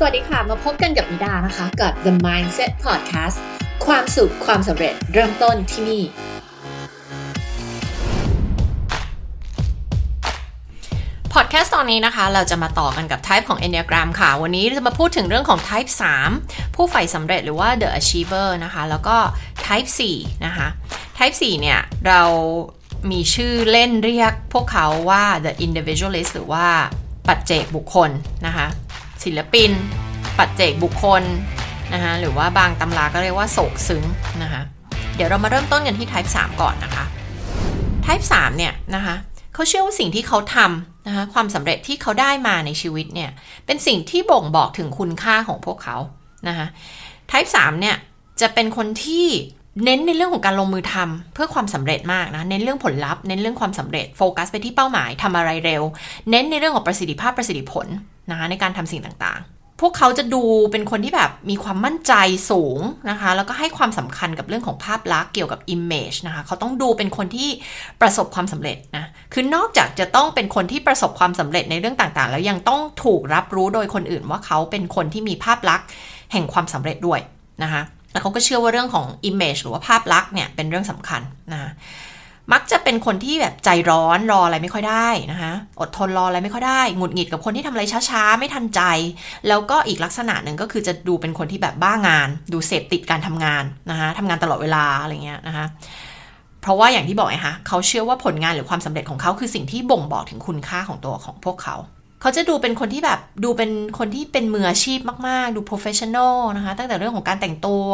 สวัสดีค่ะ มาพบกันกับนิดานะคะ กับ The Mindset Podcast ความสุขความสำเร็จเริ่มต้นที่นี่ พอดแคสต์ตอนนี้นะคะ เราจะมาต่อกันกับ type ของ Enneagram ค่ะ วันนี้จะมาพูดถึงเรื่องของ type 3 ผู้ใฝ่สำเร็จหรือว่า the achiever นะคะ แล้วก็ type 4 นะคะ type 4 เนี่ย เรามีชื่อเล่นเรียกพวกเขาว่า the individualist หรือว่าปัจเจกบุคคลนะคะ ศิลปิน ปัจเจกบุคคลนะคะหรือว่าบางตำราก็เรียกว่าโศกซึ้งนะคะเดี๋ยวเรามาเริ่มต้นกันที่ type 3 ก่อนนะคะ type 3เนี่ยนะคะเขาเชื่อว่าสิ่งที่เขาทำนะคะความสำเร็จที่เขาได้มาในชีวิตเนี่ยเป็นสิ่งที่บ่งบอกถึงคุณค่าของพวกเขานะคะ type 3เนี่ยจะเป็นคนที่เน้นในเรื่องของการลงมือทำเพื่อความสำเร็จมากนะ เน้นเรื่องผลลัพธ์ เน้นเรื่องความสำเร็จ โฟกัสไปที่เป้าหมายทำอะไรเร็ว เน้นในเรื่องของประสิทธิภาพประสิทธิผล นะคะในการทำสิ่งต่างๆ พวกเขาจะดูเป็นคนที่แบบมีความมั่นใจสูงนะคะ แล้วก็ให้ความสำคัญกับเรื่องของภาพลักษณ์เกี่ยวกับ image นะคะ เขาต้องดูเป็นคนที่ประสบความสำเร็จนะ คือนอกจากจะต้องเป็นคนที่ประสบความสำเร็จในเรื่องต่างๆ แล้วยังต้องถูกรับรู้โดยคนอื่นว่าเขาเป็นคนที่มีภาพลักษณ์แห่งความสำเร็จด้วยนะคะแล้วเขาก็เชื่อว่าเรื่องของ image หรือว่าภาพลักษณ์เนี่ยเป็นเรื่องสำคัญนะ มักจะเป็นคนที่แบบใจร้อนรออะไรไม่ค่อยได้นะคะอดทนรออะไรไม่ค่อยได้หงุดหงิดกับคนที่ทำอะไรช้าๆ ไม่ทันใจ แล้วก็อีกลักษณะหนึ่งก็คือจะดูเป็นคนที่แบบบ้างาน ดูเสพติดการทำงานนะคะทำงานตลอดเวลาอะไรเงี้ยนะคะเพราะว่าอย่างที่บอกไงคะเขาเชื่อว่าผลงานหรือความสำเร็จของเขาคือสิ่งที่บ่งบอกถึงคุณค่าของตัวของพวกเขา เขาจะดูเป็นคนที่แบบดูเป็นคนที่เป็นมืออาชีพมาก ๆ ดู professional นะคะ ตั้งแต่เรื่องของการแต่งตัว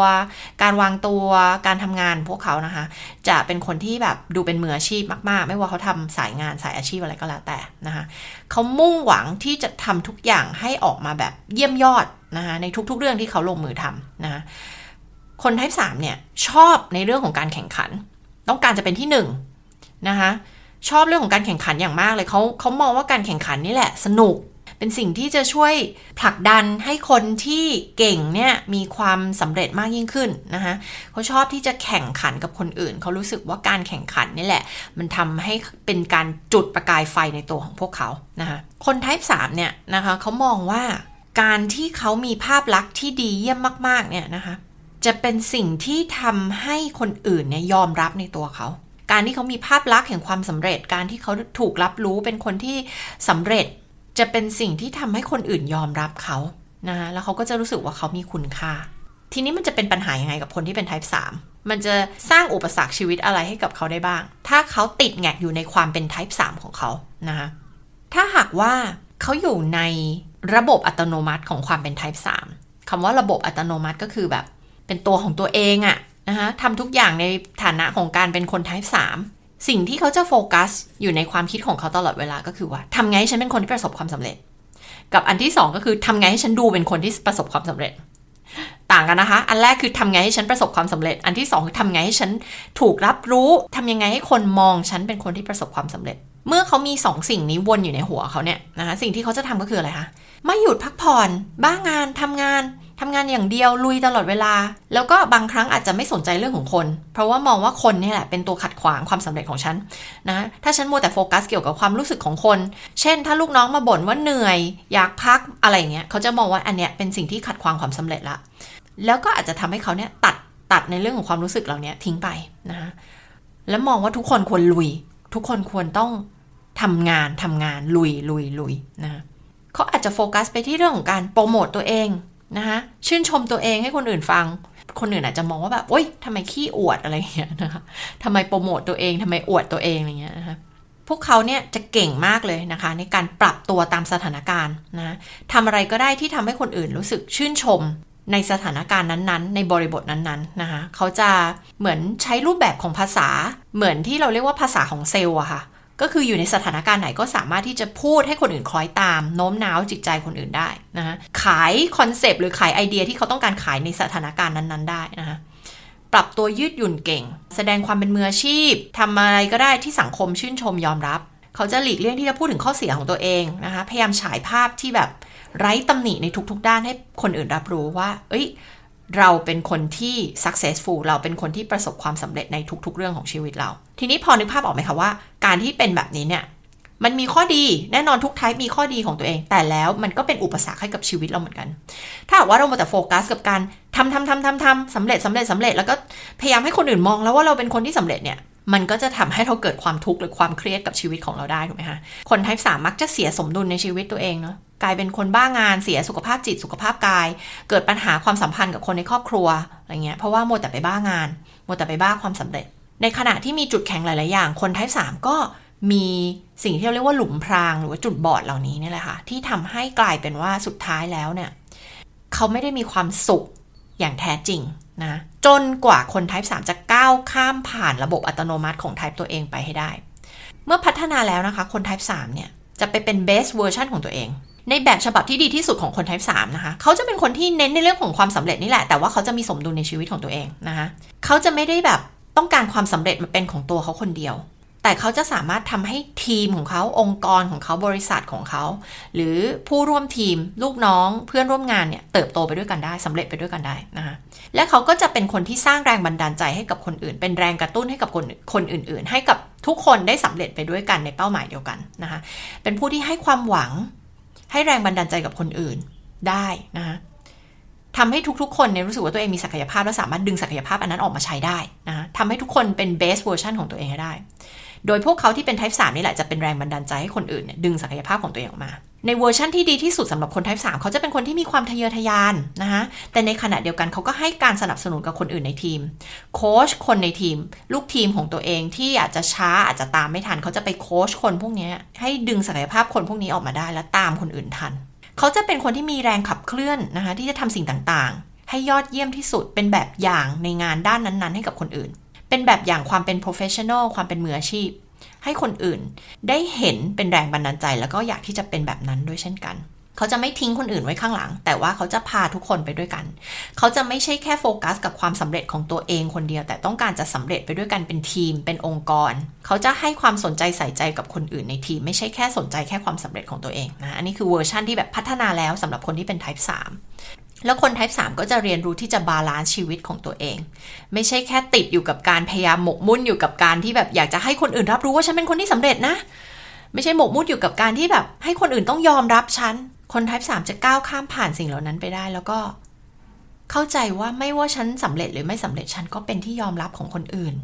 การวางตัว การทำงานพวกเขานะคะ จะเป็นคนที่แบบดูเป็นมืออาชีพมาก ๆ ไม่ว่าเขาทำสายงานสายอาชีพอะไรก็แล้วแต่นะคะ เขามุ่งหวังที่จะทำทุกอย่างให้ออกมาแบบเยี่ยมยอดนะคะในทุก ๆ เรื่องที่เขาลงมือทำนะคะ คนไทป์สามเนี่ยชอบในเรื่องของการแข่งขัน ต้องการจะเป็นที่หนึ่งนะคะ ชอบเรื่องของการแข่งขันอย่างมากเลยเขาเขามองว่าการแข่งขันนี่แหละ สนุก เป็นสิ่งที่จะช่วยผลักดันให้คนที่เก่งเนี่ยมีความสำเร็จมากยิ่งขึ้นนะคะเขาชอบที่จะแข่งขันกับคนอื่น เขารู้สึกว่าการแข่งขันนี่แหละ มันทำให้เป็นการจุดประกายไฟในตัวของพวกเขานะคะคนไทป์3เนี่ยนะคะเขามองว่าการที่เขามีภาพลักษณ์ที่ดีเยี่ยมมาก ๆ เนี่ยนะคะ จะเป็นสิ่งที่ทำให้คนอื่นเนี่ยยอมรับในตัวเขา การที่เขามีภาพลักษณ์แห่งความสำเร็จ การที่เขาถูกรับรู้เป็นคนที่สำเร็จจะเป็นสิ่งที่ทำให้คนอื่นยอมรับเขานะคะแล้วเขาก็จะรู้สึกว่าเขามีคุณค่า ทีนี้มันจะเป็นปัญหายังไงกับคนที่เป็น type 3 มันจะสร้างอุปสรรคชีวิตอะไรให้กับเขาได้บ้าง ถ้าเขาติดแงกอยู่ในความเป็น type 3 ของเขานะคะถ้าหากว่าเขาอยู่ในระบบอัตโนมัติของความเป็น type 3คำว่าระบบอัตโนมัติก็คือแบบ เป็นตัวของตัวเองอะ นะคะทำทุกอย่างในฐานะของการเป็นคน type 3 สิ่งที่เขาจะโฟกัสอยู่ในความคิดของเขาตลอดเวลาก็คือว่าทำไงให้ฉันเป็นคนที่ประสบความสำเร็จ กับอันที่ 2 ก็คือทำไงให้ฉันดูเป็นคนที่ประสบความสำเร็จ ต่างกันนะคะ อันแรกคือทำไงให้ฉันประสบความสำเร็จ อันที่ 2 คือทำไงให้ฉันถูกรับรู้ทำยังไงให้คนมองฉันเป็นคนที่ประสบความสำเร็จเมื่อเขามี2สสิ่งนี้วนอยู่ในหัวเขาเนี่ยนะคะสิ่งที่เขาจะทำก็คืออะไรคะไม่หยุดพักผ่อน บ้างงานทำงาน ทำงานอย่างเดียวลุยตลอดเวลา แล้วก็บางครั้งอาจจะไม่สนใจเรื่องของคน เพราะว่ามองว่าคนนี่แหละเป็นตัวขัดขวางความสำเร็จของฉันนะถ้าฉันมัวแต่โฟกัสเกี่ยวกับความรู้สึกของคน เช่น ถ้าลูกน้องมาบ่นว่าเหนื่อย อยากพักอะไรเงี้ยเขาจะมองว่าอันเนี้ยเป็นสิ่งที่ขัดขวางความสำเร็จละแล้วก็อาจจะทำให้เขาเนี่ยตัดตัดในเรื่องของความรู้สึกเหล่านี้ทิ้งไปนะแล้วมองว่าทุกคนควรลุย ทุกคนควรต้องทำงานทำงานลุยลุยลุยนะเขาอาจจะโฟกัสไปที่เรื่องของการโปรโมตตัวเอง นะคะชื่นชมตัวเองให้คนอื่นฟัง คนอื่นอาจจะมองว่าแบบโอ๊ยทำไมขี้อวดอะไรเงี้ยนะคะทำไมโปรโมตตัวเองทำไมอวดตัวเองอะไรเงี้ยนะคะพวกเขาเนี่ยจะเก่งมากเลยนะคะ ในการปรับตัวตามสถานการณ์นะทำอะไรก็ได้ที่ทำให้คนอื่นรู้สึกชื่นชมในสถานการณ์นั้นๆ ในบริบทนั้นๆนะคะเขาจะเหมือนใช้รูปแบบของภาษา เหมือนที่เราเรียกว่าภาษาของเซลล์อะค่ะ ก็คืออยู่ในสถานการณ์ไหนก็สามารถที่จะพูดให้คนอื่นคล้อยตามโน้มน้าวจิตใจคนอื่นได้นะขายคอนเซปต์หรือขายไอเดียที่เขาต้องการขายในสถานการณ์นั้นๆ ได้นะคะปรับตัวยืดหยุ่นเก่ง แสดงความเป็นมืออาชีพทำอะไรก็ได้ที่สังคมชื่นชมยอมรับ เขาจะหลีกเลี่ยงที่จะพูดถึงข้อเสียของตัวเองนะคะพยายามฉายภาพที่แบบไร้ตำหนิในทุกๆ ด้านให้คนอื่นรับรู้ว่า เอ้ย เราเป็นคนที่ successful เราเป็นคนที่ประสบความสำเร็จในทุก ๆ เรื่องของชีวิตเรา ทีนี้พอนึกภาพออกไหมคะว่า การที่เป็นแบบนี้เนี่ยมันมีข้อดีแน่นอนทุกไทป์มีข้อดีของตัวเอง แต่แล้วมันก็เป็นอุปสรรคให้กับชีวิตเราเหมือนกัน ถ้าว่าเรามาแต่โฟกัสกับการทำทำทำทำทำสำเร็จสำเร็จสำเร็จแล้วก็พยายามให้คนอื่นมองแล้วว่าเราเป็นคนที่สำเร็จเนี่ย มันก็จะทำให้เราเกิดความทุกข์หรือความเครียดกับชีวิตของเราได้ถูกไหมคะคนไทป์สามมักจะเสียสมดุลในชีวิตตัวเองเนาะกลายเป็นคนบ้างานเสียสุขภาพจิตสุขภาพกาย เกิดปัญหาความสัมพันธ์กับคนในครอบครัวอะไรเงี้ยเพราะว่าโมแต่ไปบ้างานโมแต่ไปบ้าความสำเร็จ ในขณะที่มีจุดแข็งหลาย ๆ อย่าง คนไทป์สามก็มีสิ่งที่เราเรียกว่าหลุมพรางหรือว่าจุดบอดเหล่านี้นี่แหละค่ะที่ทำให้กลายเป็นว่าสุดท้ายแล้วเนี่ยเขาไม่ได้มีความสุขอย่างแท้จริง นะจนกว่าคน Type 3 จะก้าวข้ามผ่านระบบอัตโนมัติของ Type ตัวเองไปให้ได้ เมื่อพัฒนาแล้วนะคะ คน Type 3 เนี่ย จะไปเป็น best version ของตัวเอง ในแบบฉบับที่ดีที่สุดของคน Type 3 นะคะ เขาจะเป็นคนที่เน้นในเรื่องของความสำเร็จนี่แหละ แต่ว่าเขาจะมีสมดุลในชีวิตของตัวเองนะคะ เขาจะไม่ได้แบบต้องการความสำเร็จมาเป็นของตัวเขาคนเดียว แต่เขาจะสามารถทำให้ทีมของเขาองค์กรของเขาบริษัทของเขา หรือผู้ร่วมทีมลูกน้องเพื่อนร่วมงานเนี่ยเติบโตไปด้วยกันได้สำเร็จไปด้วยกันได้นะคะและเขาก็จะเป็นคนที่สร้างแรงบันดาลใจให้กับคนอื่น เป็นแรงกระตุ้นให้กับคนคนอื่น ๆ ให้กับทุกคนได้สำเร็จไปด้วยกันในเป้าหมายเดียวกันนะคะเป็นผู้ที่ให้ความหวัง ให้แรงบันดาลใจกับคนอื่นได้นะคะทำให้ทุกๆ คนเนี่ยรู้สึกว่าตัวเองมีศักยภาพและสามารถดึงศักยภาพอันนั้นออกมาใช้ได้นะทำให้ทุกคนเป็น best version ของตัวเองให้ได้ โดยพวกเขาที่เป็น type 3 นี่แหละจะเป็นแรงบันดาลใจให้คนอื่นเนี่ยดึงศักยภาพของตัวเองออกมา ในเวอร์ชั่นที่ดีที่สุดสำหรับคน type 3 เขาจะเป็นคนที่มีความทะเยอทะยานนะคะแต่ในขณะเดียวกันเขาก็ให้การสนับสนุนกับคนอื่นในทีม โค้ชคนในทีม ลูกทีมของตัวเองที่อาจจะช้าอาจจะตามไม่ทัน เขาจะไปโค้ชคนพวกนี้ให้ดึงศักยภาพคนพวกนี้ออกมาได้ และตามคนอื่นทัน เขาจะเป็นคนที่มีแรงขับเคลื่อนนะคะที่จะทำสิ่งต่างๆ ให้ยอดเยี่ยมที่สุดเป็นแบบอย่างในงานด้านนั้น ๆ ให้กับคนอื่น เป็นแบบอย่างความเป็น professional ความเป็นมืออาชีพ ให้คนอื่นได้เห็นเป็นแรงบันดาลใจ แล้วก็อยากที่จะเป็นแบบนั้นด้วยเช่นกันเขาจะไม่ทิ้งคนอื่นไว้ข้างหลัง แต่ว่าเขาจะพาทุกคนไปด้วยกัน เขาจะไม่ใช่แค่โฟกัสกับความสำเร็จของตัวเองคนเดียว แต่ต้องการจะสำเร็จไปด้วยกันเป็นทีม เป็นองค์กร เขาจะให้ความสนใจใส่ใจกับคนอื่นในทีม ไม่ใช่แค่สนใจแค่ความสำเร็จของตัวเองนะ อันนี้คือเวอร์ชั่นที่แบบพัฒนาแล้วสำหรับคนที่เป็น type 3 แล้วคน type 3 ก็จะเรียนรู้ที่จะ balance ชีวิตของตัวเอง ไม่ใช่แค่ติดอยู่กับการพยายามหมกมุ่นอยู่กับการที่แบบอยากจะให้คนอื่นรับรู้ว่าฉันเป็นคนที่สำเร็จนะ ไม่ใช่หมกมุ่นอยู่กับการที่แบบให้คนอื่นต้องยอมรับฉัน คน type 3 จะก้าวข้ามผ่านสิ่งเหล่านั้นไปได้ แล้วก็เข้าใจว่าไม่ว่าฉันสำเร็จหรือไม่สำเร็จฉันก็เป็นที่ยอมรับของคนอื่น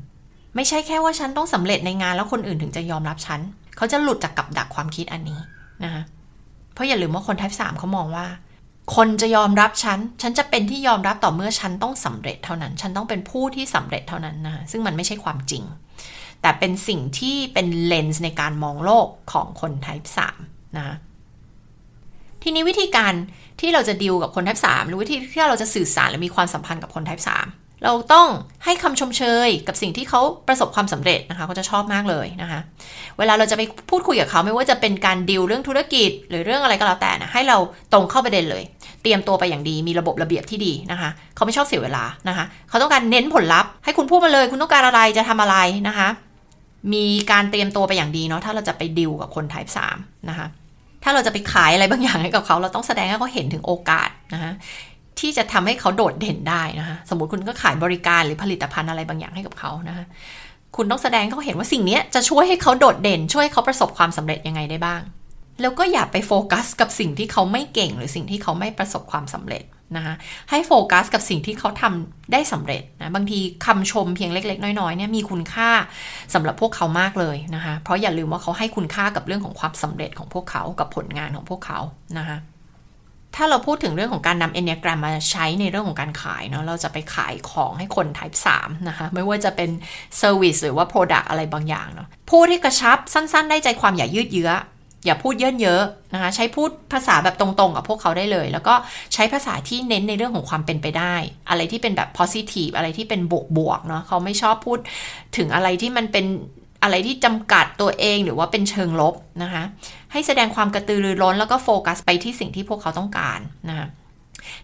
ไม่ใช่แค่ว่าฉันต้องสำเร็จในงานแล้วคนอื่นถึงจะยอมรับฉัน เขาจะหลุดจากกับดักความคิดอันนี้นะคะเพราะอย่าลืมว่าคน type 3เขามองว่า คนจะยอมรับฉัน ฉันจะเป็นที่ยอมรับต่อเมื่อฉันต้องสำเร็จเท่านั้น ฉันต้องเป็นผู้ที่สำเร็จเท่านั้นนะซึ่งมันไม่ใช่ความจริง แต่เป็นสิ่งที่เป็นเลนส์ในการมองโลกของคน type 3นะทีนี้วิธีการที่เราจะดิวกับคน type 3 หรือวิธีที่เราจะสื่อสารหรือมีความสัมพันธ์กับคน type 3 เราต้องให้คำชมเชยกับสิ่งที่เขาประสบความสำเร็จนะคะเขาจะชอบมากเลยนะคะ เวลาเราจะไปพูดคุยกับเขาไม่ว่าจะเป็นการดิวเรื่องธุรกิจ หรือเรื่องอะไรก็แล้วแต่นะให้เราตรงเข้าประเด็นเลย เตรียมตัวไปอย่างดีมีระบบระเบียบที่ดีนะคะ เขาไม่ชอบเสียเวลานะคะ เขาต้องการเน้นผลลัพธ์ให้คุณพูดมาเลย คุณต้องการอะไรจะทำอะไรนะคะ มีการเตรียมตัวไปอย่างดีเนาะถ้าเราจะไปดิวกับคน type 3นะคะถ้าเราจะไปขายอะไรบางอย่างให้กับเขา เราต้องแสดงให้เขาเห็นถึงโอกาสนะคะที่จะทำให้เขาโดดเด่นได้นะคะสมมติคุณก็ขายบริการหรือผลิตภัณฑ์อะไรบางอย่างให้กับเขานะคะคุณต้องแสดงให้เขาเห็นว่าสิ่งนี้จะช่วยให้เขาโดดเด่น ช่วยให้เขาประสบความสำเร็จยังไงได้บ้าง แล้วก็อย่าไปโฟกัสกับสิ่งที่เขาไม่เก่ง หรือสิ่งที่เขาไม่ประสบความสำเร็จนะคะให้โฟกัสกับสิ่งที่เขาทำได้สำเร็จนะบางทีคำชมเพียงเล็ก ๆ น้อยๆเนี่ยมีคุณค่าสำหรับพวกเขามากเลยนะคะเพราะอย่าลืมว่าเขาให้คุณค่ากับเรื่องของความสำเร็จของพวกเขากับผลงานของพวกเขานะคะถ้าเราพูดถึงเรื่องของการนำ Enneagram มาใช้ในเรื่องของการขายเนาะเราจะไปขายของให้คน Type 3 นะคะ ไม่ว่าจะเป็น Service หรือว่า Product อะไรบางอย่างเนาะพูดที่กระชับสั้น ๆ ได้ใจความอย่ายืดเยื้อ อย่าพูดเยอะเยอะนะคะใช้พูดภาษาแบบตรงๆ กับพวกเขาได้เลย แล้วก็ใช้ภาษาที่เน้นในเรื่องของความเป็นไปได้ อะไรที่เป็นแบบ positive อะไรที่เป็นบวกๆเนาะเขาไม่ชอบพูดถึงอะไรที่มันเป็นอะไรที่จำกัดตัวเองหรือว่าเป็นเชิงลบนะคะ ให้แสดงความกระตือรือร้น แล้วก็โฟกัสไปที่สิ่งที่พวกเขาต้องการนะคะ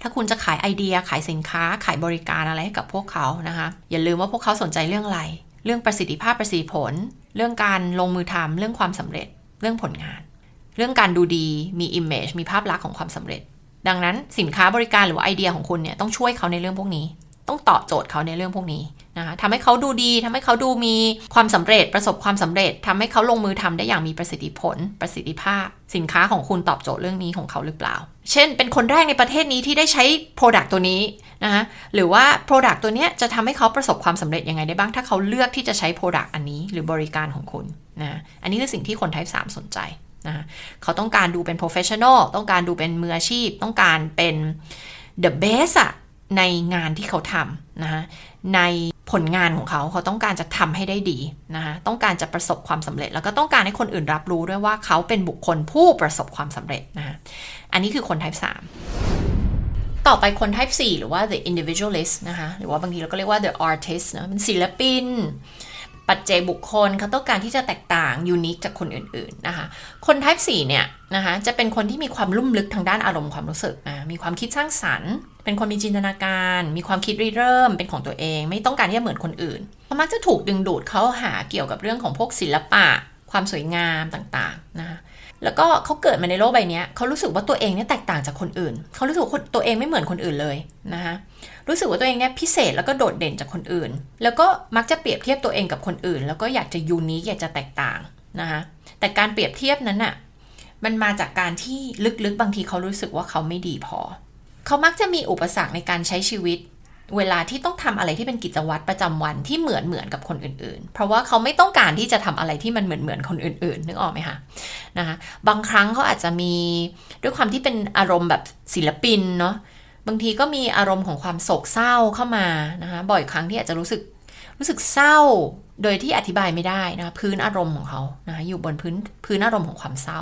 ถ้าคุณจะขายไอเดียขายสินค้าขายบริการอะไรให้กับพวกเขานะคะ อย่าลืมว่าพวกเขาสนใจเรื่องอะไร เรื่องประสิทธิภาพประสิทธิผล เรื่องการลงมือทำเรื่องความสำเร็จเรื่องผลงาน เรื่องการดูดีมี image มีภาพลักษณ์ของความสำเร็จ ดังนั้นสินค้าบริการหรือไอเดียของคุณเนี่ยต้องช่วยเขาในเรื่องพวกนี้ ต้องตอบโจทย์เขาในเรื่องพวกนี้นะคะทำให้เขาดูดีทำให้เขาดูมีความสำเร็จประสบความสำเร็จทำให้เขาลงมือทำได้อย่างมีประสิทธิผล ประสิทธิภาพ สินค้าของคุณตอบโจทย์เรื่องนี้ของเขาหรือเปล่า เช่น เป็นคนแรกในประเทศนี้ที่ได้ใช้ Product ตัวนี้นะคะหรือว่า Product ตัวนี้จะทำให้เขาประสบความสำเร็จยังไงได้บ้าง ถ้าเขาเลือกที่จะใช้ Product อันนี้หรือบริการของคุณนะ อันนี้คือสิ่งที่คน Type 3 สนใจ นะเขาต้องการดูเป็น professional ต้องการดูเป็นมืออาชีพ ต้องการเป็น the best อะในงานที่เขาทำนะคะในผลงานของเขาเขาต้องการจะทำให้ได้ดีนะคะต้องการจะประสบความสำเร็จ แล้วก็ต้องการให้คนอื่นรับรู้ด้วยว่าเขาเป็นบุคคลผู้ประสบความสำเร็จนะคะอันนี้คือคน type 3 ต่อไปคน type 4 หรือว่า the individualist นะคะหรือว่าบางทีเราก็เรียกว่า the artist นะเป็นศิลปิน ปัจเจกบุคคลเขาต้องการที่จะแตกต่างยูนิคจากคนอื่นๆนะคะ คน type 4เนี่ยนะคะจะเป็นคนที่มีความลุ่มลึกทางด้านอารมณ์ความรู้สึกนะมีความคิดสร้างสรรค์ เป็นคนมีจินตนาการ มีความคิดริเริ่มเป็นของตัวเอง ไม่ต้องการที่จะเหมือนคนอื่นเขามักจะถูกดึงดูดเขาหาเกี่ยวกับเรื่องของพวกศิลปะ ความสวยงามต่างๆนะคะ แล้วก็เขาเกิดมาในโลกใบนี้เขารู้สึกว่าตัวเองเนี่ยแตกต่างจากคนอื่น เขารู้สึกตัวเองไม่เหมือนคนอื่นเลยนะคะรู้สึกว่าตัวเองเนี่ยพิเศษแล้วก็โดดเด่นจากคนอื่น แล้วก็มักจะเปรียบเทียบตัวเองกับคนอื่น แล้วก็อยากจะยูนิคอยากจะแตกต่างนะคะแต่การเปรียบเทียบนั้นน่ะมันมาจากการที่ลึกๆบางทีเขารู้สึกว่าเขาไม่ดีพอ เขามักจะมีอุปสรรคในการใช้ชีวิต เวลาที่ต้องทำอะไรที่เป็นกิจวัตรประจำวันที่เหมือนเหมือนกับคนอื่นๆ เพราะว่าเขาไม่ต้องการที่จะทำอะไรที่มันเหมือนเหมือนคนอื่นๆ นึกออกไหมคะนะคะบางครั้งเขาอาจจะมีด้วยความที่เป็นอารมณ์แบบศิลปินเนาะบางทีก็มีอารมณ์ของความโศกเศร้าเข้ามานะคะบ่อยครั้งที่อาจจะรู้สึกรู้สึกเศร้าโดยที่อธิบายไม่ได้นะพื้นอารมณ์ของเขานะคะอยู่บนพื้นพื้นอารมณ์ของความเศร้า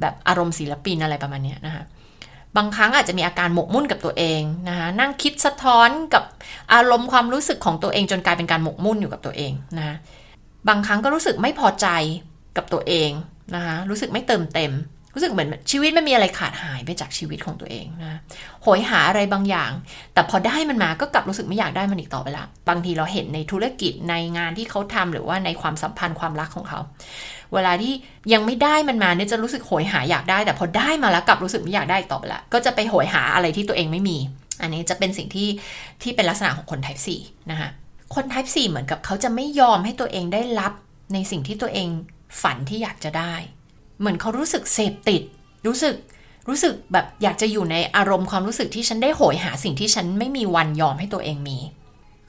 แบบอารมณ์ศิลปินอะไรประมาณนี้นะคะ บางครั้งอาจจะมีอาการหมกมุ่นกับตัวเองนะคะนั่งคิดสะท้อนกับอารมณ์ความรู้สึกของตัวเองจนกลายเป็นการหมกมุ่นอยู่กับตัวเองนะคะบางครั้งก็รู้สึกไม่พอใจกับตัวเองนะคะรู้สึกไม่เติมเต็ม รู้สึกเหมือนชีวิตไม่มีอะไรขาดหายไปจากชีวิตของตัวเองนะโหยหาอะไรบางอย่าง แต่พอได้มันมาก็กลับรู้สึกไม่อยากได้มันอีกต่อไปละบางทีเราเห็นในธุรกิจในงานที่เขาทำหรือว่าในความสัมพันธ์ความรักของเขา เวลาที่ยังไม่ได้มันมาเนี่ยจะรู้สึกโหยหาอยากได้ แต่พอได้มาแล้วกลับรู้สึกไม่อยากได้อีกต่อไปละก็จะไปโหยหาอะไรที่ตัวเองไม่มี อันนี้จะเป็นสิ่งที่ที่เป็นลักษณะของคน type 4นะคะคน type 4เหมือนกับเขาจะไม่ยอมให้ตัวเองได้รับในสิ่งที่ตัวเองฝันที่อยากจะได้ เหมือนเขารู้สึกเสพติด รู้สึกรู้สึกแบบอยากจะอยู่ในอารมณ์ความรู้สึกที่ฉันได้โหยหาสิ่งที่ฉันไม่มีวันยอมให้ตัวเองมี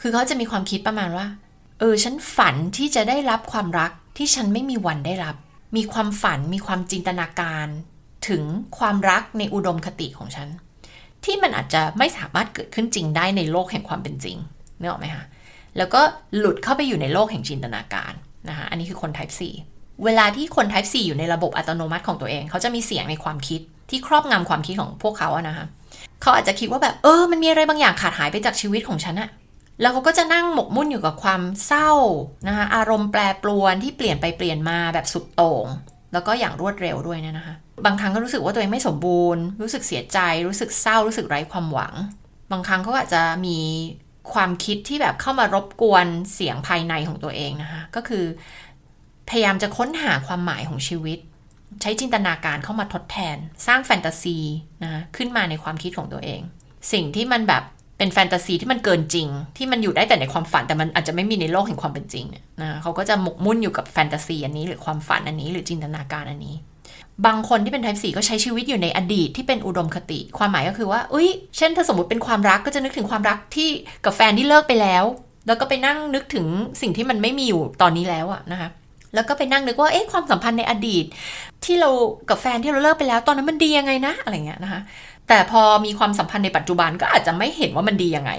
คือเขาจะมีความคิดประมาณว่า เออ ฉันฝันที่จะได้รับความรัก ที่ฉันไม่มีวันได้รับ มีความฝันมีความจินตนาการ ถึงความรักในอุดมคติของฉัน ที่มันอาจจะไม่สามารถเกิดขึ้นจริงได้ในโลกแห่งความเป็นจริงนึกออกไหมคะแล้วก็หลุดเข้าไปอยู่ในโลกแห่งจินตนาการนะคะอันนี้คือคน type 4 เวลาที่คน type 4 อยู่ในระบบอัตโนมัติของตัวเอง เขาจะมีเสียงในความคิดที่ครอบงำความคิดของพวกเขาอะนะคะเขาอาจจะคิดว่าแบบเออ มันมีอะไรบางอย่างขาดหายไปจากชีวิตของฉันอะ แล้วเขาก็จะนั่งหมกมุ่นอยู่กับความเศร้านะคะอารมณ์แปรปรวนที่เปลี่ยนไปเปลี่ยนมาแบบสุดโต่ง แล้วก็อย่างรวดเร็วด้วยเนี่ยนะคะ บางครั้งก็รู้สึกว่าตัวเองไม่สมบูรณ์ รู้สึกเสียใจ รู้สึกเศร้า รู้สึกไร้ความหวัง บางครั้งเขาอาจจะมีความคิดที่แบบเข้ามารบกวนเสียงภายในของตัวเองนะคะ ก็คือ พยายามจะค้นหาความหมายของชีวิต ใช้จินตนาการเข้ามาทดแทน สร้างแฟนตาซีนะขึ้นมาในความคิดของตัวเอง สิ่งที่มันแบบ เป็นแฟนตาซีที่มันเกินจริง ที่มันอยู่ได้แต่ในความฝันแต่มันอาจจะไม่มีในโลกแห่งความเป็นจริงเนี่ยนะเขาก็จะหมกมุ่นอยู่กับแฟนตาซีอันนี้หรือความฝันอันนี้หรือจินตนาการอันนี้ บางคนที่เป็น type 4ก็ใช้ชีวิตอยู่ในอดีตที่เป็นอุดมคติ ความหมายก็คือว่าอุ้ยเช่นถ้าสมมติเป็นความรักก็จะนึกถึงความรักที่กับแฟนที่เลิกไปแล้ว แล้วก็ไปนั่งนึกถึงสิ่งที่มันไม่มีอยู่ตอนนี้แล้วอะนะคะแล้วก็ไปนั่งนึกว่าเอ๊ะความสัมพันธ์ในอดีต ที่เรากับแฟนที่เราเลิกไปแล้วตอนนั้นมันดียังไงนะอะไรเงี้ยนะคะ แต่พอมีความสัมพันธ์ในปัจจุบันก็อาจจะไม่เห็นว่ามันดียังไง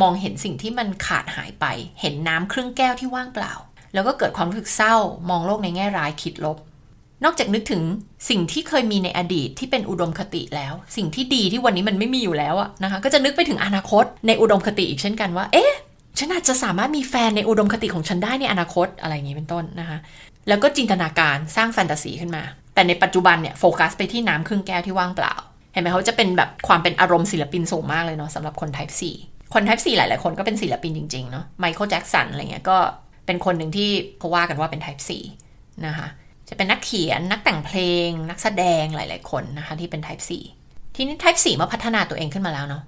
มองเห็นสิ่งที่มันขาดหายไป เห็นน้ำครึ่งแก้วที่ว่างเปล่า แล้วก็เกิดความรู้สึกเศร้า มองโลกในแง่ร้ายคิดลบ นอกจากนึกถึงสิ่งที่เคยมีในอดีตที่เป็นอุดมคติแล้ว สิ่งที่ดีที่วันนี้มันไม่มีอยู่แล้วอะนะคะ ก็จะนึกไปถึงอนาคตในอุดมคติอีกเช่นกันว่า เอ๊ะ ฉันอาจจะสามารถมีแฟนในอุดมคติของฉันได้ในอนาคตอะไรอย่างนี้เป็นต้นนะคะ แล้วก็จินตนาการสร้างแฟนตาซีขึ้นมา แต่ในปัจจุบันเนี่ยโฟกัสไปที่น้ำครึ่งแก้วที่ว่างเปล่า ห็นไหมเขาจะเป็นแบบความเป็นอารมณ์ศิลปินสูงมากเลยเนาะสำหรับคน type 4 คน type 4 หลาย ๆ คนก็เป็นศิลปินจริง ๆ เนาะไมเคิลแจ็กสันอะไรเงี้ยก็เป็นคนหนึ่งที่เขาว่ากันว่าเป็น type 4 นะคะ จะเป็นนักเขียนนักแต่งเพลง นักแสดงหลาย ๆ คนนะคะที่เป็น type 4 ทีนี้ type 4 มาพัฒนาตัวเองขึ้นมาแล้วเนาะ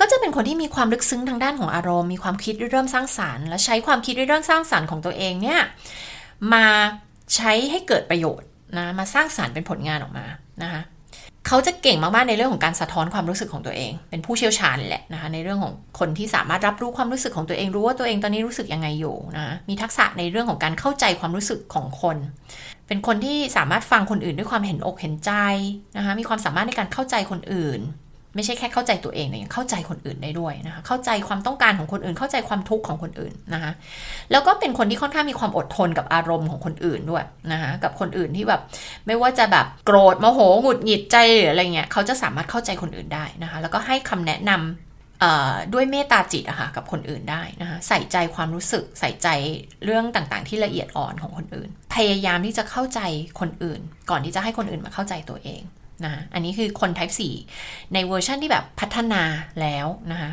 ก็จะเป็นคนที่มีความลึกซึ้งทางด้านของอารมณ์ มีความคิดเริ่มสร้างสารรค์ และใช้ความคิดเริ่มสร้างสารรค์ของตัวเองเนี่ยมาใช้ให้เกิดประโยชน์นะมาสร้างสารรค์เป็นผลงานออกมานะคะ เขาจะเก่งมากๆในเรื่องของการสะท้อนความรู้สึกของตัวเอง เป็นผู้เชี่ยวชาญแหละนะคะในเรื่องของคนที่สามารถรับรู้ความรู้สึกของตัวเองรู้ว่าตัวเองตอนนี้รู้สึกยังไงอยู่นะมีทักษะในเรื่องของการเข้าใจความรู้สึกของคน เป็นคนที่สามารถฟังคนอื่นด้วยความเห็นอกเห็นใจนะคะมีความสามารถในการเข้าใจคนอื่น ไม่ใช่แค่เข้าใจตัวเองแต่ยังเข้าใจคนอื่นได้ด้วยนะคะ เข้าใจความต้องการของคนอื่น เข้าใจความทุกข์ของคนอื่นนะคะแล้วก็เป็นคนที่ค่อนข้างมีความอดทนกับอารมณ์ของคนอื่นด้วยนะคะกับคนอื่นที่แบบไม่ว่าจะแบบโกรธโมโหหงุดหงิดใจหรืออะไรเงี้ยเขาจะสามารถเข้าใจคนอื่นได้นะคะ แล้วก็ให้คำแนะนำด้วยเมตตาจิตอะค่ะกับคนอื่นได้นะคะใส่ใจความรู้สึกใส่ใจเรื่องต่างๆ ที่ละเอียดอ่อนของคนอื่น พยายามที่จะเข้าใจคนอื่น ก่อนที่จะให้คนอื่นมาเข้าใจตัวเอง นะอันนี้คือคน Type 4 ในเวอร์ชันที่แบบพัฒนาแล้วนะคะ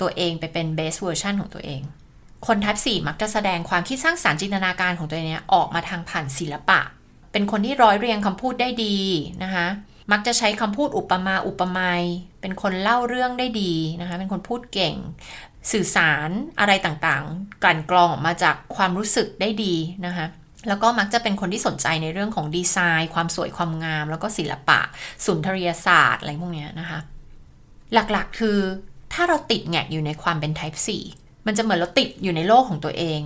ตัวเองไปเป็น base version ของตัวเอง คน Type 4 มักจะแสดงความคิดสร้างสารรค์จินตนาการของตัวเองเนี่ยออกมาทางผ่านศิลปะ เป็นคนที่ร้อยเรียงคำพูดได้ดีนะคะมักจะใช้คำพูดอุปมาอุปไมยเป็นคนเล่าเรื่องได้ดีนะคะเป็นคนพูดเก่ง สื่อสารอะไรต่างๆ กลั่นกรองออกมาจากความรู้สึกได้ดีนะคะ แล้วก็มักจะเป็นคนที่สนใจในเรื่องของดีไซน์ ความสวยความงาม แล้วก็ศิลปะ สุนทรียศาสตร์อะไรพวกนี้นะคะ หลักๆคือถ้าเราติดแงกอยู่ในความเป็น type 4 มันจะเหมือนเราติดอยู่ในโลกของตัวเอง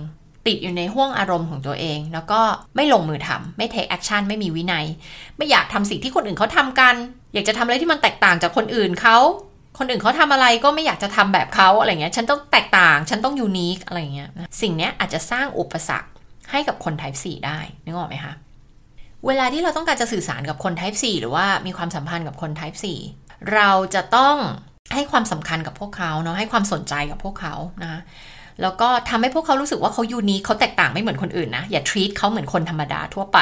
ติดอยู่ในห่วงอารมณ์ของตัวเอง แล้วก็ไม่ลงมือทำไม่ take action ไม่มีวินัย ไม่อยากทำสิ่งที่คนอื่นเขาทำกัน อยากจะทำอะไรที่มันแตกต่างจากคนอื่นเขาคนอื่นเขาทำอะไรก็ไม่อยากจะทำแบบเขาอะไรเงี้ย ฉันต้องแตกต่าง ฉันต้องยูนิคอะไรเงี้ย สิ่งนี้อาจจะสร้างอุปสรรค ให้กับคน Type 4 ได้นึกออกไหมคะเวลาที่เราต้องการจะสื่อสารกับคน Type 4 หรือว่ามีความสัมพันธ์กับคน Type 4 เราจะต้องให้ความสำคัญกับพวกเขาเนาะให้ความสนใจกับพวกเขานะแล้วก็ทำให้พวกเขารู้สึกว่าเขายูนีเขาแตกต่างไม่เหมือนคนอื่นนะอย่า treat เขาเหมือนคนธรรมดาทั่วไป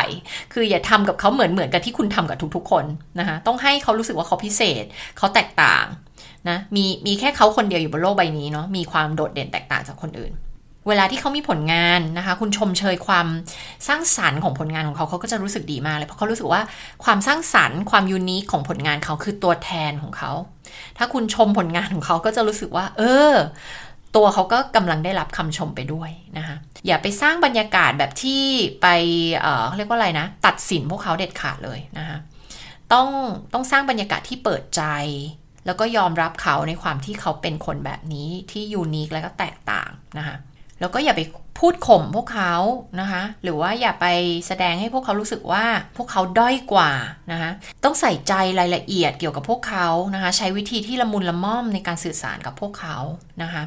คืออย่าทำกับเขาเหมือนเหมือนกับที่คุณทำกับทุกๆ คนนะคะต้องให้เขารู้สึกว่าเขาพิเศษ เขาแตกต่างนะมีมีแค่เขาคนเดียวอยู่บนโลกใบนี้เนาะมีความโดดเด่นแตกต่างจากคนอื่น เวลาที่เขามีผลงานนะคะ คุณชมเชยความสร้างสรรค์ของผลงานของเขาเขาก็จะรู้สึกดีมากเลยเพราะเขารู้สึกว่าความสร้างสรรค์ความยูนิคของผลงานเขาคือตัวแทนของเขา ถ้าคุณชมผลงานของเขาก็จะรู้สึกว่า เออ ตัวเขาก็กำลังได้รับคำชมไปด้วยนะคะ อย่าไปสร้างบรรยากาศแบบที่ไปเออเรียกว่าอะไรนะ ตัดสินพวกเขาเด็ดขาดเลยนะคะต้องต้องสร้างบรรยากาศที่เปิดใจ แล้วก็ยอมรับเขาในความที่เขาเป็นคนแบบนี้ที่ยูนิคและก็แตกต่างนะคะ แล้วก็อย่าไปพูดข่มพวกเขานะคะ หรือว่าอย่าไปแสดงให้พวกเขารู้สึกว่าพวกเขาด้อยกว่านะคะต้องใส่ใจรายละเอียดเกี่ยวกับพวกเขานะคะ ใช้วิธีที่ละมุนละม่อมในการสื่อสารกับพวกเขานะคะ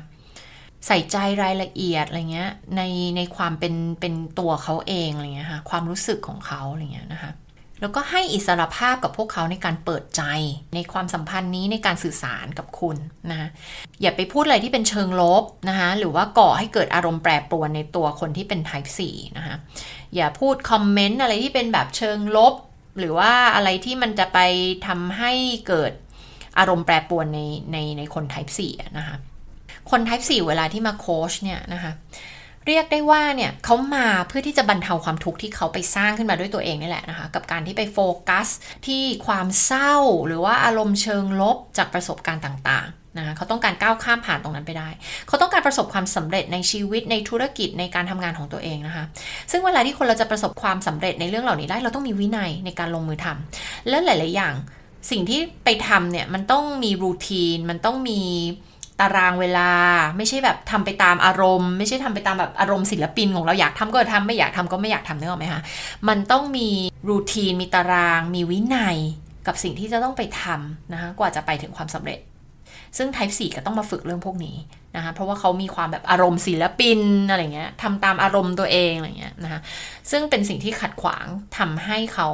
ใส่ใจรายละเอียดอะไรเงี้ยในในความเป็นเป็นตัวเขาเองอะไรเงี้ยค่ะความรู้สึกของเขาอะไรเงี้ยนะคะ แล้วก็ให้อิสรภาพกับพวกเขาในการเปิดใจ ในความสัมพันธ์นี้ในการสื่อสารกับคุณนะอย่าไปพูดอะไรที่เป็นเชิงลบนะคะหรือว่าก่อให้เกิดอารมณ์แปรปรวนในตัวคนที่เป็น type 4นะคะอย่าพูดคอมเมนต์อะไรที่เป็นแบบเชิงลบ หรือว่าอะไรที่มันจะไปทำให้เกิดอารมณ์แปรปรวนในในในคน type 4นะคะคน type 4 เวลาที่มาโค้ชเนี่ยนะคะ เรียกได้ว่าเนี่ยเขามาเพื่อที่จะบรรเทาความทุกข์ที่เขาไปสร้างขึ้นมาด้วยตัวเองนี่แหละนะคะ กับการที่ไปโฟกัสที่ความเศร้า หรือว่าอารมณ์เชิงลบจากประสบการณ์ต่างๆนะคะเขาต้องการก้าวข้ามผ่านตรงนั้นไปได้ เขาต้องการประสบความสำเร็จในชีวิตในธุรกิจในการทำงานของตัวเองนะคะ ซึ่งเวลาที่คนเราจะประสบความสำเร็จในเรื่องเหล่านี้ได้ เราต้องมีวินัยในการลงมือทำและหลาย ๆ อย่าง สิ่งที่ไปทำเนี่ยมันต้องมีรูทีนมันต้องมี ตารางเวลา ไม่ใช่แบบทำไปตามอารมณ์ ไม่ใช่ทำไปตามแบบอารมณ์ศิลปินของเราอยากทำก็ทำไม่อยากทำก็ไม่อยากทำเนึกออกไหมคะมันต้องมีรูทีนมีตาราง มีวินัยกับสิ่งที่จะต้องไปทำนะคะกว่าจะไปถึงความสำเร็จ ซึ่ง Type 4 ก็ต้องมาฝึกเรื่องพวกนี้นะคะเพราะว่าเขามีความแบบอารมณ์ศิลปินอะไรเงี้ยทำตามอารมณ์ตัวเองอะไรเงี้ยนะคะซึ่งเป็นสิ่งที่ขัดขวางทำให้เขา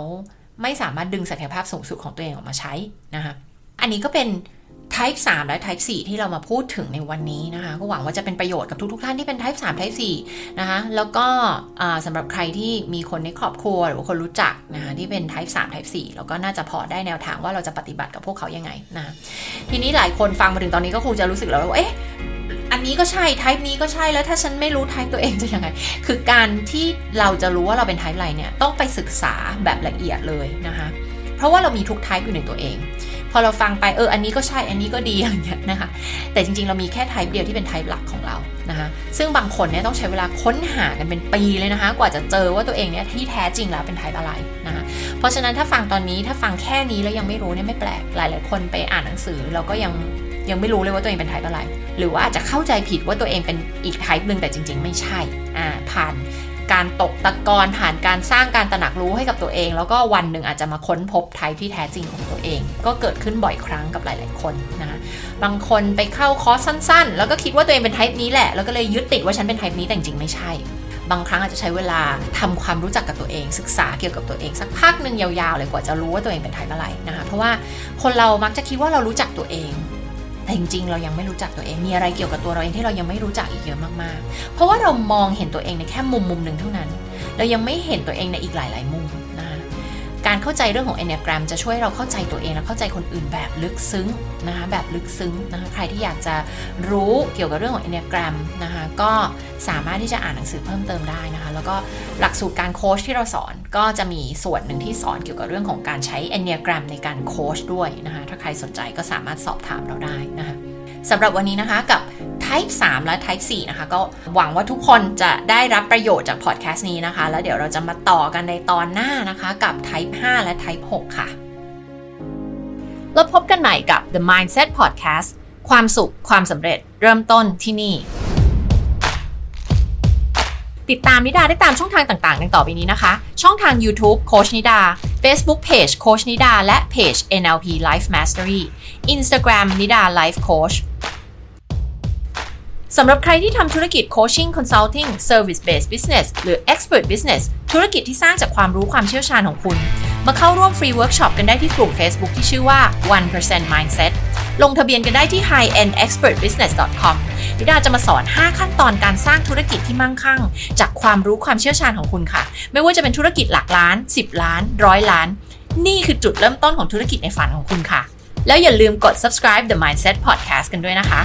ไม่สามารถดึงศักยภาพสูงสุดของตัวเองออกมาใช้นะคะอันนี้ก็เป็น Type 3 และ Type 4 ที่เรามาพูดถึงในวันนี้นะคะ ก็หวังว่าจะเป็นประโยชน์กับทุกๆท่านที่เป็น Type 3 Type 4 นะคะ แล้วก็สำหรับใครที่มีคนในครอบครัวหรือคนรู้จักนะคะที่เป็น Type 3 Type 4 แล้วก็น่าจะพอได้แนวทางว่าเราจะปฏิบัติกับพวกเขายังไงนะทีนี้หลายคนฟังมาถึงตอนนี้ก็คงจะรู้สึกแล้วว่าเอ๊ะอันนี้ก็ใช่ Type นี้ก็ใช่ แล้วถ้าฉันไม่รู้ Type ตัวเองจะยังไง คือการที่เราจะรู้ว่าเราเป็น Type อะไรเนี่ย ต้องไปศึกษาแบบละเอียดเลยนะคะ เพราะว่าเรามีทุก Type อยู่ในตัวเอง พอเราฟังไปเอออันนี้ก็ใช่อันนี้ก็ดีอย่างเงี้ยนะคะแต่จริงๆเรามีแค่ไทป์เดียวที่เป็นไทป์หลักของเรานะคะซึ่งบางคนเนี่ยต้องใช้เวลาค้นหากันเป็นปีเลยนะคะ กว่าจะเจอว่าตัวเองเนี่ยที่แท้จริงแล้วเป็นไทป์อะไรนะคะเพราะฉะนั้นถ้าฟังตอนนี้ถ้าฟังแค่นี้แล้วยังไม่รู้เนี่ยไม่แปลกหลายๆคนไปอ่านหนังสือเราก็ยังยังไม่รู้เลยว่าตัวเองเป็นไทป์อะไร หรือว่าอาจจะเข้าใจผิดว่าตัวเองเป็นอีกไทป์หนึ่งแต่จริง ๆ ไม่ใช่อ่าผ่าน การตกตะกอนผ่านการสร้างการตระหนักรู้ให้กับตัวเอง แล้วก็วันหนึ่งอาจจะมาค้นพบไทป์ที่แท้จริงของตัวเอง ก็เกิดขึ้นบ่อยครั้งกับหลาย ๆ คนนะคะบางคนไปเข้าคอร์สสั้น ๆ แล้วก็คิดว่าตัวเองเป็นไทป์นี้แหละ แล้วก็เลยยึดติดว่าฉันเป็นไทป์นี้แต่จริงๆไม่ใช่ บางครั้งอาจจะใช้เวลาทำความรู้จักกับตัวเอง ศึกษาเกี่ยวกับตัวเองสักพักหนึ่งยาวๆเลยกว่าจะรู้ว่าตัวเองเป็นไทป์อะไรนะคะเพราะว่าคนเรามักจะคิดว่าเรารู้จักตัวเอง แต่จริงๆ เรายังไม่รู้จักตัวเอง มีอะไรเกี่ยวกับตัวเราเองที่เรายังไม่รู้จักอีกเยอะมากๆ เพราะว่าเรามองเห็นตัวเองในแค่มุมมุมหนึ่งเท่านั้น เรายังไม่เห็นตัวเองในอีกหลายๆมุม การเข้าใจเรื่องของ Enneagram จะช่วยเราเข้าใจตัวเองและเข้าใจคนอื่นแบบลึกซึ้งนะคะแบบลึกซึ้งนะคะใครที่อยากจะรู้เกี่ยวกับเรื่องของ Enneagram นะคะก็สามารถที่จะอ่านหนังสือเพิ่มเติมได้นะคะแล้วก็หลักสูตรการโค้ชที่เราสอนก็จะมีส่วนหนึ่งที่สอนเกี่ยวกับเรื่องของการใช้ Enneagram ในการโค้ชด้วยนะคะถ้าใครสนใจก็สามารถสอบถามเราได้นะคะสำหรับวันนี้นะคะกับ Type 3 และ Type 4 นะคะ ก็หวังว่าทุกคนจะได้รับประโยชน์จากพอดแคสต์นี้นะคะ แล้วเดี๋ยวเราจะมาต่อกันในตอนหน้านะคะกับ Type 5 และ Type 6 ค่ะ แล้วพบกันใหม่กับ The Mindset Podcast ความสุขความสำเร็จเริ่มต้นที่นี่ ติดตามนิดาได้ตามช่องทางต่างๆ ดังต่อไปนี้นะคะ ช่องทาง YouTube โคชนิดา Facebook Page โคชนิดาและเพจ NLP Life Mastery Instagram นิดา Life Coach สำหรับใครที่ทำธุรกิจ Coaching Consulting Service Based Business หรือ Expert Business ธุรกิจที่สร้างจากความรู้ความเชี่ยวชาญของคุณ มาเข้าร่วม free workshop กันได้ที่กลุ่ม Facebook ที่ชื่อว่า 1% Mindset ลงทะเบียนกันได้ที่ highendexpertbusiness.com นิดาจะมาสอน 5 ขั้นตอนการสร้างธุรกิจที่มั่งคั่ง จากความรู้ความเชี่ยวชาญของคุณค่ะ ไม่ว่าจะเป็นธุรกิจหลักล้าน 10 ล้านร้อยล้าน นี่คือจุดเริ่มต้นของธุรกิจในฝันของคุณค่ะ แล้วอย่าลืมกด subscribe the mindset podcast กันด้วยนะคะ